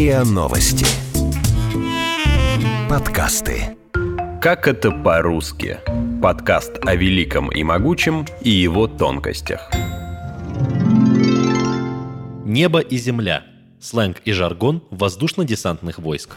РИА Новости. Подкасты. Как это по-русски? Подкаст о великом и могучем и его тонкостях. Небо и земля. Сленг и жаргон воздушно-десантных войск.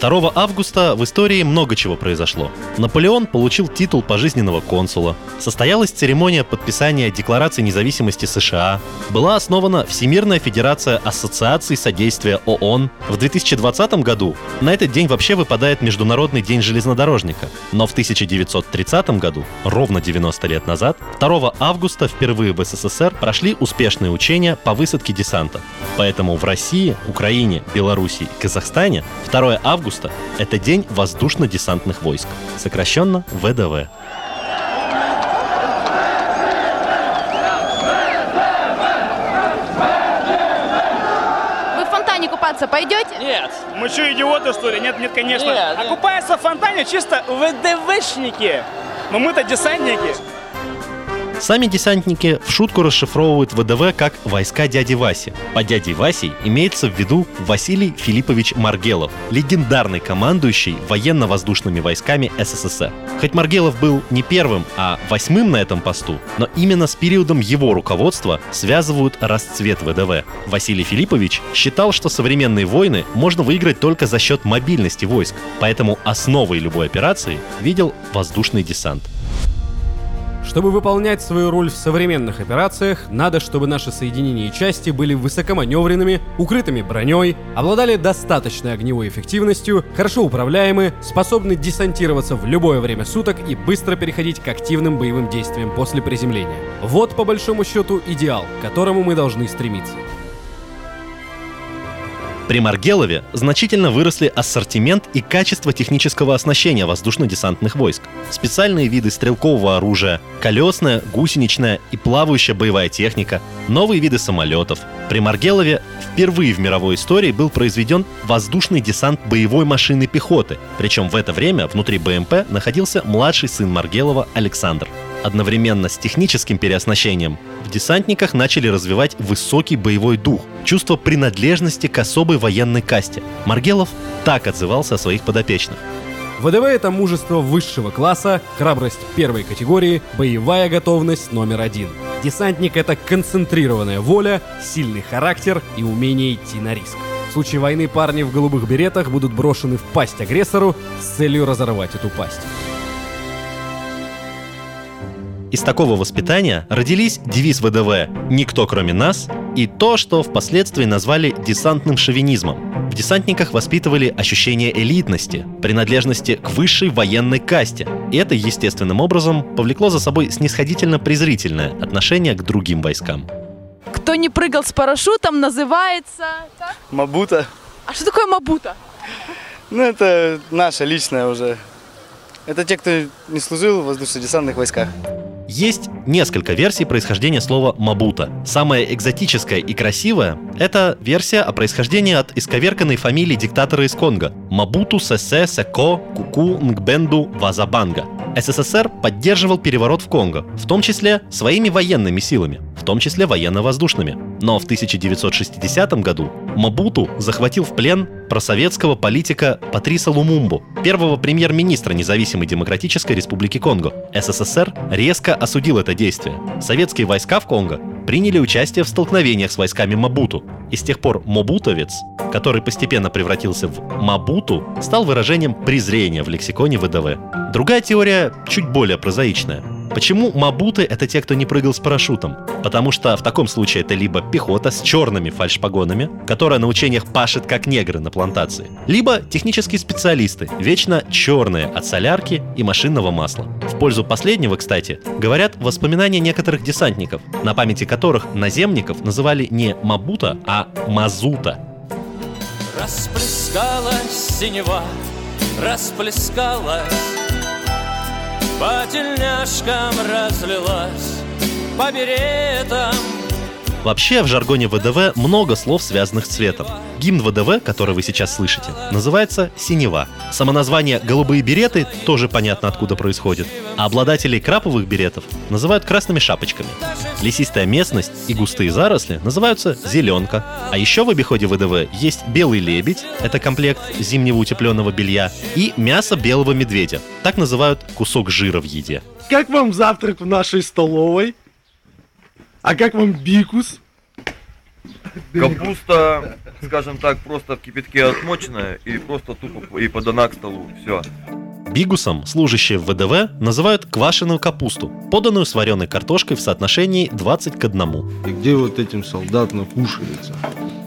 2 августа в истории много чего произошло. Наполеон получил титул пожизненного консула. Состоялась церемония подписания Декларации независимости США. Была основана Всемирная Федерация Ассоциаций Содействия ООН. В 2020 году на этот день вообще выпадает Международный день железнодорожника. Но в 1930 году, ровно 90 лет назад, 2 августа впервые в СССР прошли успешные учения по высадке десанта. Поэтому в России, Украине, Беларуси и Казахстане 2 августа августа – это День воздушно-десантных войск, сокращенно ВДВ. Вы в фонтане купаться пойдете? Нет. Мы что, идиоты, что ли? Нет, нет, конечно. Нет, а нет. купаются в фонтане чисто ВДВшники. Но мы-то десантники. Сами десантники в шутку расшифровывают ВДВ как «войска дяди Васи». По дяде Васи имеется в виду Василий Филиппович Маргелов, легендарный командующий военно-воздушными войсками СССР. Хоть Маргелов был не первым, а восьмым на этом посту, но именно с периодом его руководства связывают расцвет ВДВ. Василий Филиппович считал, что современные войны можно выиграть только за счет мобильности войск, поэтому основой любой операции видел воздушный десант. Чтобы выполнять свою роль в современных операциях, надо, чтобы наши соединения и части были высокоманевренными, укрытыми броней, обладали достаточной огневой эффективностью, хорошо управляемы, способны десантироваться в любое время суток и быстро переходить к активным боевым действиям после приземления. Вот, по большому счету, идеал, к которому мы должны стремиться. При Маргелове значительно выросли ассортимент и качество технического оснащения воздушно-десантных войск. Специальные виды стрелкового оружия, колесная, гусеничная и плавающая боевая техника, новые виды самолетов. При Маргелове впервые в мировой истории был произведен воздушный десант боевой машины пехоты, причем в это время внутри БМП находился младший сын Маргелова Александр. Одновременно с техническим переоснащением в десантниках начали развивать высокий боевой дух, чувство принадлежности к особой военной касте. Маргелов так отзывался о своих подопечных. ВДВ — это мужество высшего класса, храбрость первой категории, боевая готовность номер один. Десантник — это концентрированная воля, сильный характер и умение идти на риск. В случае войны парни в голубых беретах будут брошены в пасть агрессору с целью разорвать эту пасть. Из такого воспитания родились девиз ВДВ «Никто кроме нас» и то, что впоследствии назвали десантным шовинизмом. В десантниках воспитывали ощущение элитности, принадлежности к высшей военной касте. И это естественным образом повлекло за собой снисходительно-презрительное отношение к другим войскам. Кто не прыгал с парашютом, называется... как? Мабута. А что такое мабута? Ну, это наше личное уже. Это те, кто не служил в воздушно-десантных войсках. Есть несколько версий происхождения слова «мабута». Самая экзотическая и красивая — это версия о происхождении от исковерканной фамилии диктатора из Конго — Мабуту Сесе Секо Куку Нгбенду Вазабанга. СССР поддерживал переворот в Конго, в том числе своими военными силами, в том числе военно-воздушными. Но в 1960 году Мабуту захватил в плен просоветского политика Патриса Лумумбу, первого премьер-министра независимой демократической республики Конго. СССР резко осудил это действие. Советские войска в Конго приняли участие в столкновениях с войсками Мабуту. И с тех пор «мобутовец», который постепенно превратился в «мабуту», стал выражением презрения в лексиконе ВДВ. Другая теория чуть более прозаичная. Почему мабуты — это те, кто не прыгал с парашютом? Потому что в таком случае это либо пехота с черными фальшпогонами, которая на учениях пашет как негры на плантации, либо технические специалисты, вечно черные от солярки и машинного масла. В пользу последнего, кстати, говорят воспоминания некоторых десантников, на памяти которых наземников называли не мабута, а мазута. Расплескалась синева, расплескалась По тельняшкам разлилась По беретам Вообще, в жаргоне ВДВ много слов, связанных с цветом. Гимн ВДВ, который вы сейчас слышите, называется «Синева». Самоназвание «Голубые береты» тоже понятно, откуда происходит. А обладателей краповых беретов называют красными шапочками. Лесистая местность и густые заросли называются «зеленка». А еще в обиходе ВДВ есть белый лебедь, это комплект зимнего утепленного белья, и мясо белого медведя. Так называют кусок жира в еде. Как вам завтрак в нашей столовой? А как вам бикус? Капуста, скажем так, просто в кипятке отмоченная и просто тупо и подана к столу. Все. Бигусом служащие в ВДВ называют квашеную капусту, поданную с вареной картошкой в соотношении 20 к 1. И где вот этим солдатам кушается?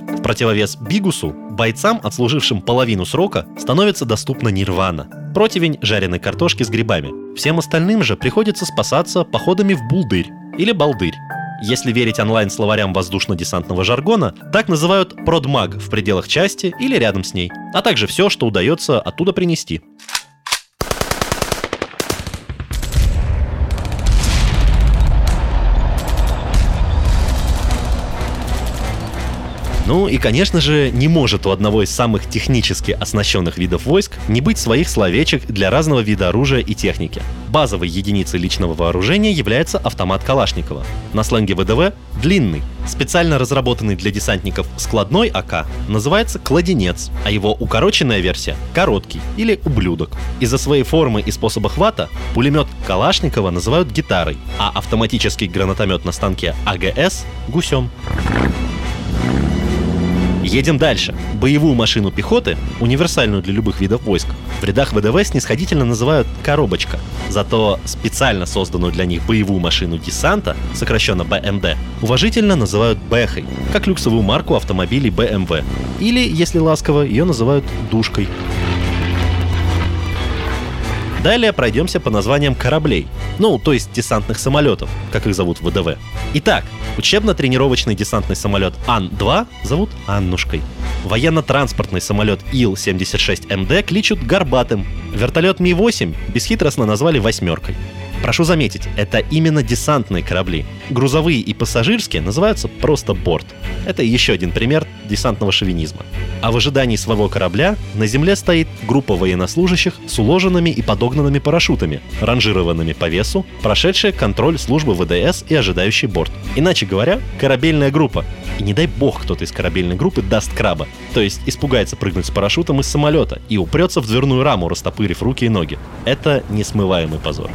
В противовес бигусу, бойцам, отслужившим половину срока, становится доступна нирвана – противень жареной картошки с грибами. Всем остальным же приходится спасаться походами в булдырь или балдырь. Если верить онлайн-словарям воздушно-десантного жаргона, так называют продмаг в пределах части или рядом с ней, а также все, что удается оттуда принести. Ну и, конечно же, не может у одного из самых технически оснащенных видов войск не быть своих словечек для разного вида оружия и техники. Базовой единицей личного вооружения является автомат Калашникова. На сленге ВДВ – длинный. Специально разработанный для десантников складной АК называется кладенец, а его укороченная версия – короткий или ублюдок. Из-за своей формы и способа хвата пулемет Калашникова называют гитарой, а автоматический гранатомет на станке АГС – гусем. Едем дальше. Боевую машину пехоты, универсальную для любых видов войск, в рядах ВДВ снисходительно называют «коробочка». Зато специально созданную для них боевую машину десанта, сокращенно БМД, уважительно называют «бэхой», как люксовую марку автомобилей BMW. Или, если ласково, ее называют «душкой». Далее пройдемся по названиям кораблей, ну, то есть десантных самолетов, как их зовут в ВДВ. Итак, учебно-тренировочный десантный самолет Ан-2 зовут Аннушкой. Военно-транспортный самолет Ил-76МД кличут Горбатым. Вертолет Ми-8 бесхитростно назвали «восьмеркой». Прошу заметить, это именно десантные корабли. Грузовые и пассажирские называются просто борт. Это еще один пример десантного шовинизма. А в ожидании своего корабля на земле стоит группа военнослужащих с уложенными и подогнанными парашютами, ранжированными по весу, прошедшие контроль службы ВДС и ожидающий борт. Иначе говоря, корабельная группа. И не дай бог кто-то из корабельной группы даст краба, то есть испугается прыгнуть с парашютом из самолета и упрется в дверную раму, растопырив руки и ноги. Это несмываемый позор.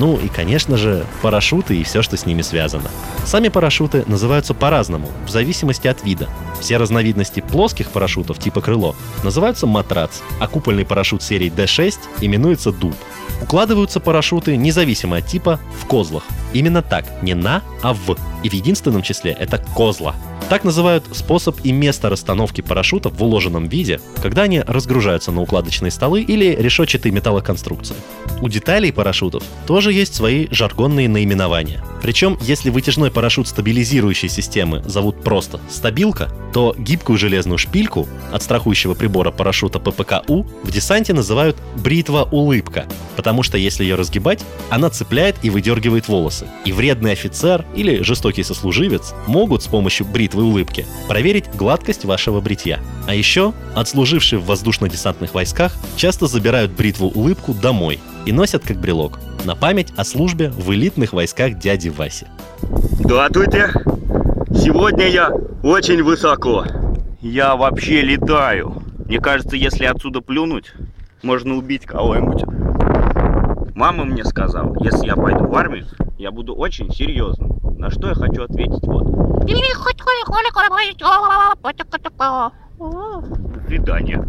Ну и, конечно же, парашюты и все, что с ними связано. Сами парашюты называются по-разному, в зависимости от вида. Все разновидности плоских парашютов типа крыло называются матрац, а купольный парашют серии D6 именуется дуб. Укладываются парашюты независимо от типа в козлах. Именно так, не на, а в. И в единственном числе это козла. Так называют способ и место расстановки парашютов в уложенном виде, когда они разгружаются на укладочные столы или решетчатые металлоконструкции. У деталей парашютов тоже есть свои жаргонные наименования. Причем, если вытяжной парашют стабилизирующей системы зовут просто «стабилка», то гибкую железную шпильку от страхующего прибора парашюта ППКУ в десанте называют «бритва-улыбка», потому что если ее разгибать, она цепляет и выдергивает волосы. И вредный офицер или жестокий сослуживец могут с помощью бритвы улыбки проверить гладкость вашего бритья. А еще отслужившие в воздушно-десантных войсках часто забирают бритву-улыбку домой и носят как брелок на память о службе в элитных войсках дяди Васи. Здравствуйте! Сегодня я очень высоко. Я вообще летаю. Мне кажется, если отсюда плюнуть, можно убить кого-нибудь. Мама мне сказала, если я пойду в армию, я буду очень серьезным. На что я хочу ответить вот. До свидания.